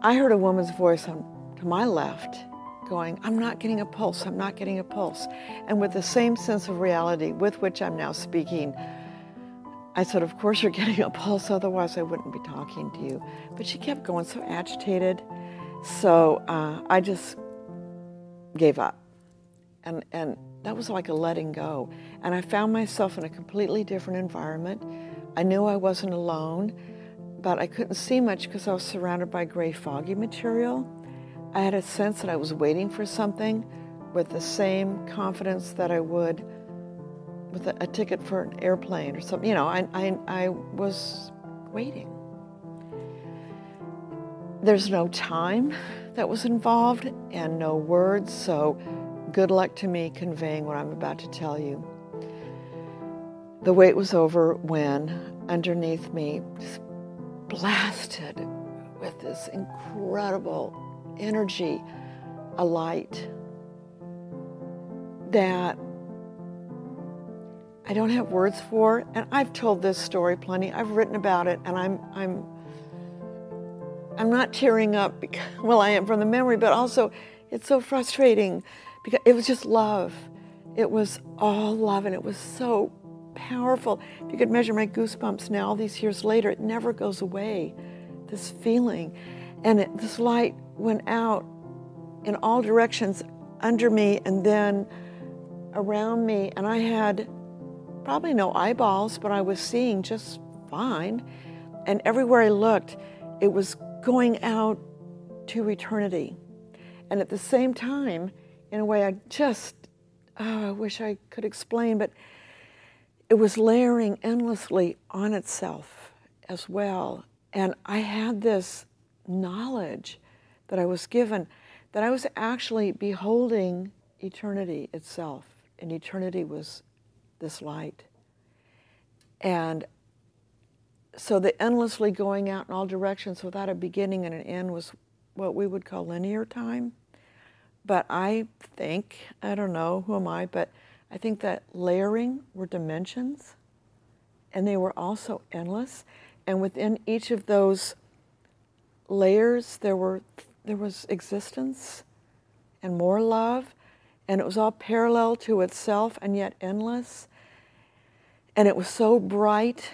I heard a woman's voice on, to my left going, I'm not getting a pulse, I'm not getting a pulse. And with the same sense of reality with which I'm now speaking, I said, Of course you're getting a pulse, otherwise I wouldn't be talking to you. But she kept going so agitated. So uh, I just gave up. And, and that was like a letting go. And I found myself in a completely different environment. I knew I wasn't alone, but I couldn't see much because I was surrounded by gray, foggy material. I had a sense that I was waiting for something with the same confidence that I would with a, a ticket for an airplane or something. You know, I, I, I was waiting. There's no time that was involved and no words, so good luck to me conveying what I'm about to tell you. The wait was over when underneath me, blasted with this incredible energy, a light that I don't have words for. And I've told this story plenty. I've written about it, and I'm I'm I'm not tearing up because well I am from the memory, but also it's so frustrating because it was just love. It was all love, and it was so powerful. If you could measure my goosebumps now, all these years later, it never goes away. This feeling, and it, this light went out in all directions under me and then around me, and I had probably no eyeballs, but I was seeing just fine. And everywhere I looked, it was going out to eternity. And at the same time, in a way I just, oh, I wish I could explain, but it was layering endlessly on itself as well. And I had this knowledge that I was given that I was actually beholding eternity itself, and eternity was this light. And so the endlessly going out in all directions without a beginning and an end was what we would call linear time. But I think, I don't know, who am I, but I think that layering were dimensions and they were also endless. And within each of those layers, there were there was existence and more love, and it was all parallel to itself and yet endless. And it was so bright.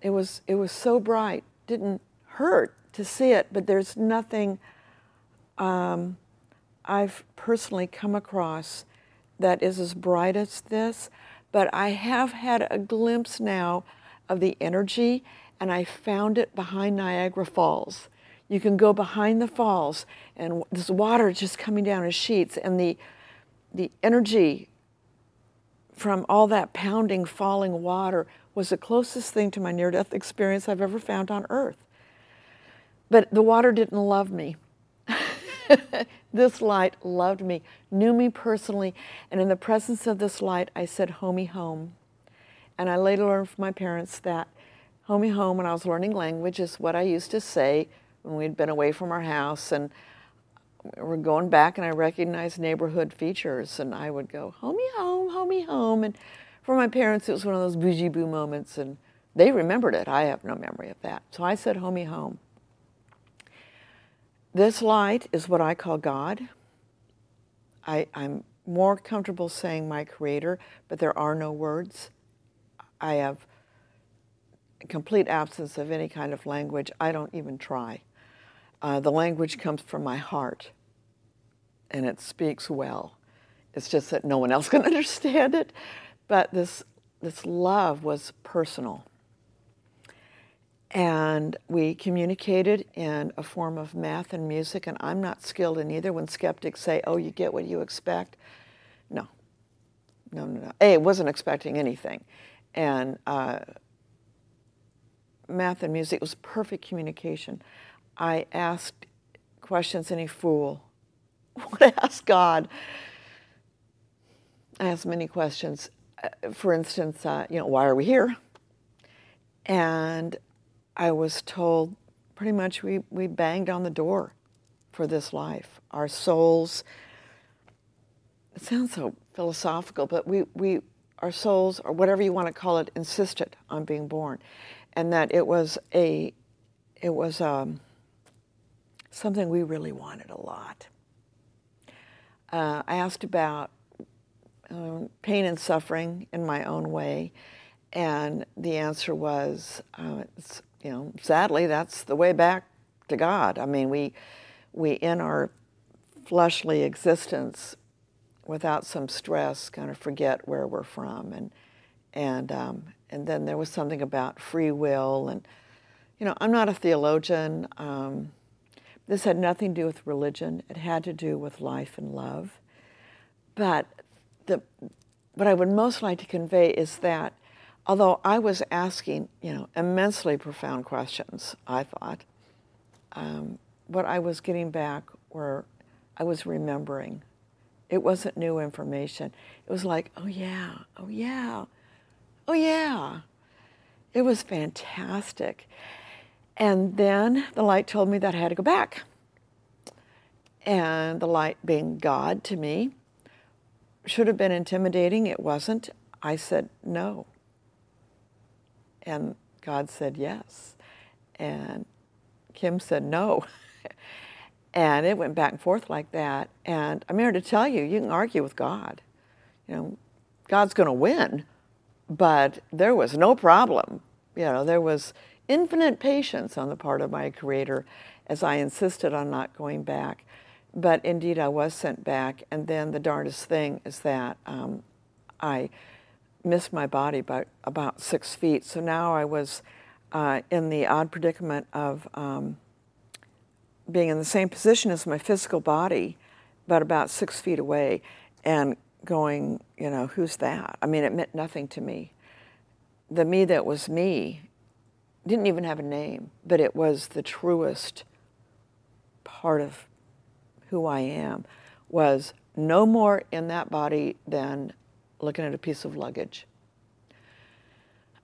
It was it was so bright. Didn't hurt to see it, but there's nothing um, I've personally come across that is as bright as this. But I have had a glimpse now of the energy, and I found it behind Niagara Falls. You can go behind the falls, and this water just coming down in sheets, and the the energy from all that pounding, falling water was the closest thing to my near-death experience I've ever found on Earth. But the water didn't love me. this light loved me, knew me personally, and in the presence of this light, I said, Homie home. And I later learned from my parents that homie home, when I was learning language, is what I used to say when we'd been away from our house and we're going back and I recognized neighborhood features and I would go, homie home, homie home. And for my parents, it was one of those bougie boo moments and they remembered it. I have no memory of that. So I said, homie home. This light is what I call God. I, I'm more comfortable saying my creator, but there are no words. I have complete absence of any kind of language. I don't even try. Uh, the language comes from my heart and it speaks well. It's just that no one else can understand it. But this, this love was personal. And we communicated in a form of math and music, and I'm not skilled in either. When skeptics say, oh, you get what you expect, no. No, no, no. A, wasn't expecting anything. And uh, math and music was perfect communication. I asked questions any fool would ask God. I asked many questions. Uh, for instance, uh, you know, why are we here? And I was told pretty much we, we banged on the door for this life. Our souls, it sounds so philosophical, but we, we our souls, or whatever you want to call it, insisted on being born. And that it was a it was um, something we really wanted a lot. Uh, I asked about um, pain and suffering in my own way, and the answer was, uh, you know, sadly, that's the way back to God. I mean, we, we in our fleshly existence, without some stress, kind of forget where we're from, and and um, and then there was something about free will, and you know, I'm not a theologian. Um, this had nothing to do with religion. It had to do with life and love. But the, what I would most like to convey is that although I was asking, you know, immensely profound questions, I thought, um, what I was getting back were, I was remembering. It wasn't new information. It was like, oh yeah, oh yeah, oh yeah. It was fantastic. And then the light told me that I had to go back. And the light being God to me should have been intimidating. It wasn't. I said no. And God said yes. And Kim said no. and it went back and forth like that. And I'm here to tell you, you can argue with God. You know, God's going to win, but there was no problem. You know, there was infinite patience on the part of my Creator as I insisted on not going back. But indeed, I was sent back. And then the darndest thing is that um, I missed my body by about six feet. So now I was uh, in the odd predicament of um, being in the same position as my physical body, but about six feet away, and going, you know, who's that? I mean, it meant nothing to me. The me that was me didn't even have a name, but it was the truest part of who I am, was no more in that body than looking at a piece of luggage.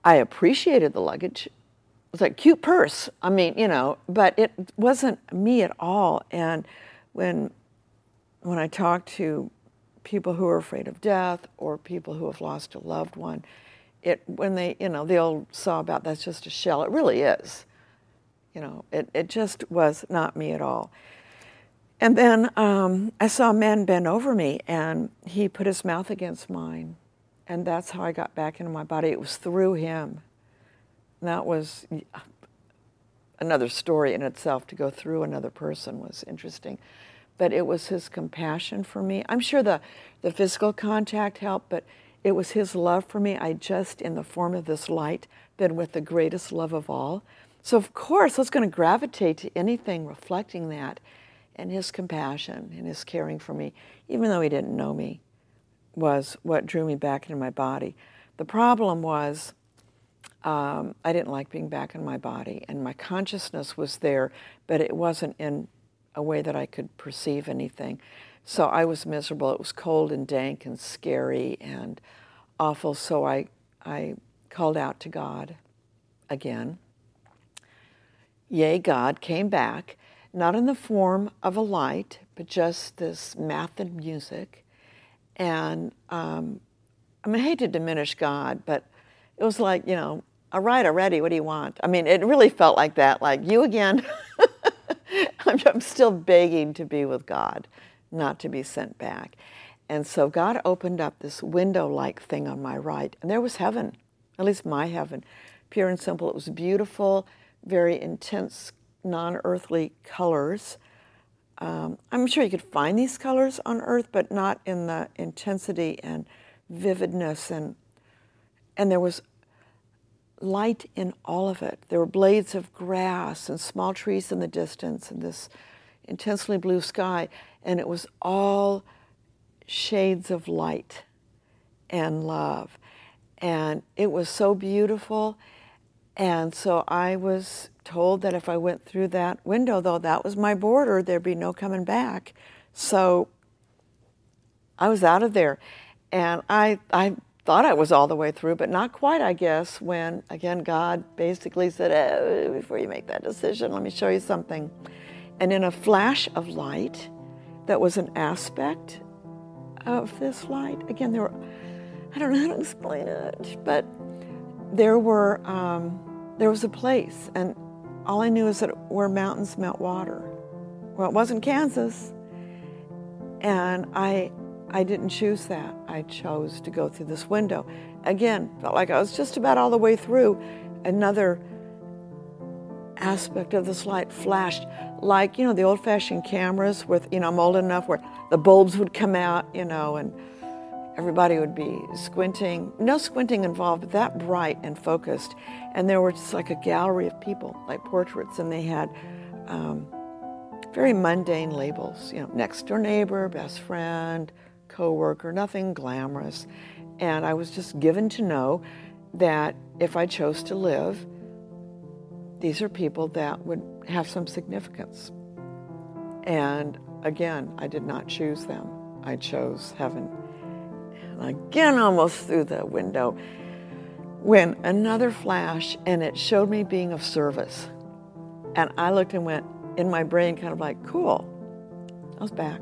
I appreciated the luggage. It was like cute purse. I mean, you know, but it wasn't me at all. And when when I talk to people who are afraid of death or people who have lost a loved one, it when they you know the old saw about that's just a shell it really is you know it, it just was not me at all and then um, i saw a man bend over me and he put his mouth against mine. And that's how i got back into my body. It was through him. And that was another story in itself to go through another person was interesting. But it was his compassion for me. I'm sure the, the physical contact helped but it was his love for me. I just, in the form of this light, been with the greatest love of all. So, of course, I was going to gravitate to anything reflecting that and his compassion and his caring for me, even though he didn't know me, was what drew me back into my body. The problem was um, I didn't like being back in my body, and my consciousness was there, but it wasn't in a way that I could perceive anything. So I was miserable. It was cold and dank and scary and awful. So I, I called out to God again. Yea, God came back, not in the form of a light, but just this math and music. And um, I mean, I hate to diminish God, but it was like, you know, all right, already, what do you want? I mean, it really felt like that, like, you again. I'm, I'm still begging to be with God not to be sent back. And so God opened up this window like thing on my right, and there was heaven, at least my heaven, pure and simple. It was beautiful, very intense, non earthly colors. Um, I'm sure you could find these colors on earth, but not in the intensity and vividness. And, and there was light in all of it. There were blades of grass and small trees in the distance, and this intensely blue sky and it was all shades of light and love. And it was so beautiful. And so I was told that if I went through that window, though that was my border, there'd be no coming back. So I was out of there. And I, I thought I was all the way through, but not quite, I guess, when again God basically said, oh, Before you make that decision, let me show you something. And in a flash of light, that was an aspect of this light. Again, there were, I don't know how to explain it, but there were, um, there was a place, and all I knew is that where mountains melt water. Well, it wasn't Kansas, and I I didn't choose that. I chose to go through this window. Again, felt like I was just about all the way through. Another aspect of this light flashed like, you know, the old fashioned cameras with, you know, I'm old enough where the bulbs would come out, you know, and everybody would be squinting. No squinting involved, but that bright and focused. And there were just like a gallery of people, like portraits, and they had um, very mundane labels, you know, next door neighbor, best friend, coworker, nothing glamorous. And I was just given to know that if I chose to live, these are people that would have some significance. And again, I did not choose them. I chose heaven. Again, almost through the window, when another flash and it showed me being of service. And I looked and went in my brain, kind of like, cool. I was back.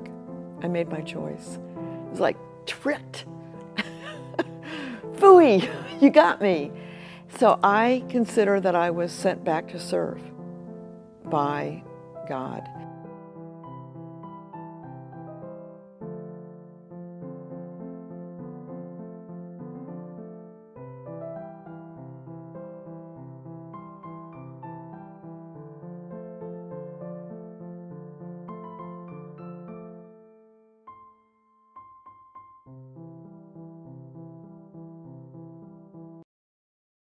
I made my choice. It was like, tricked. Phooey, you got me. So I consider that I was sent back to serve by God.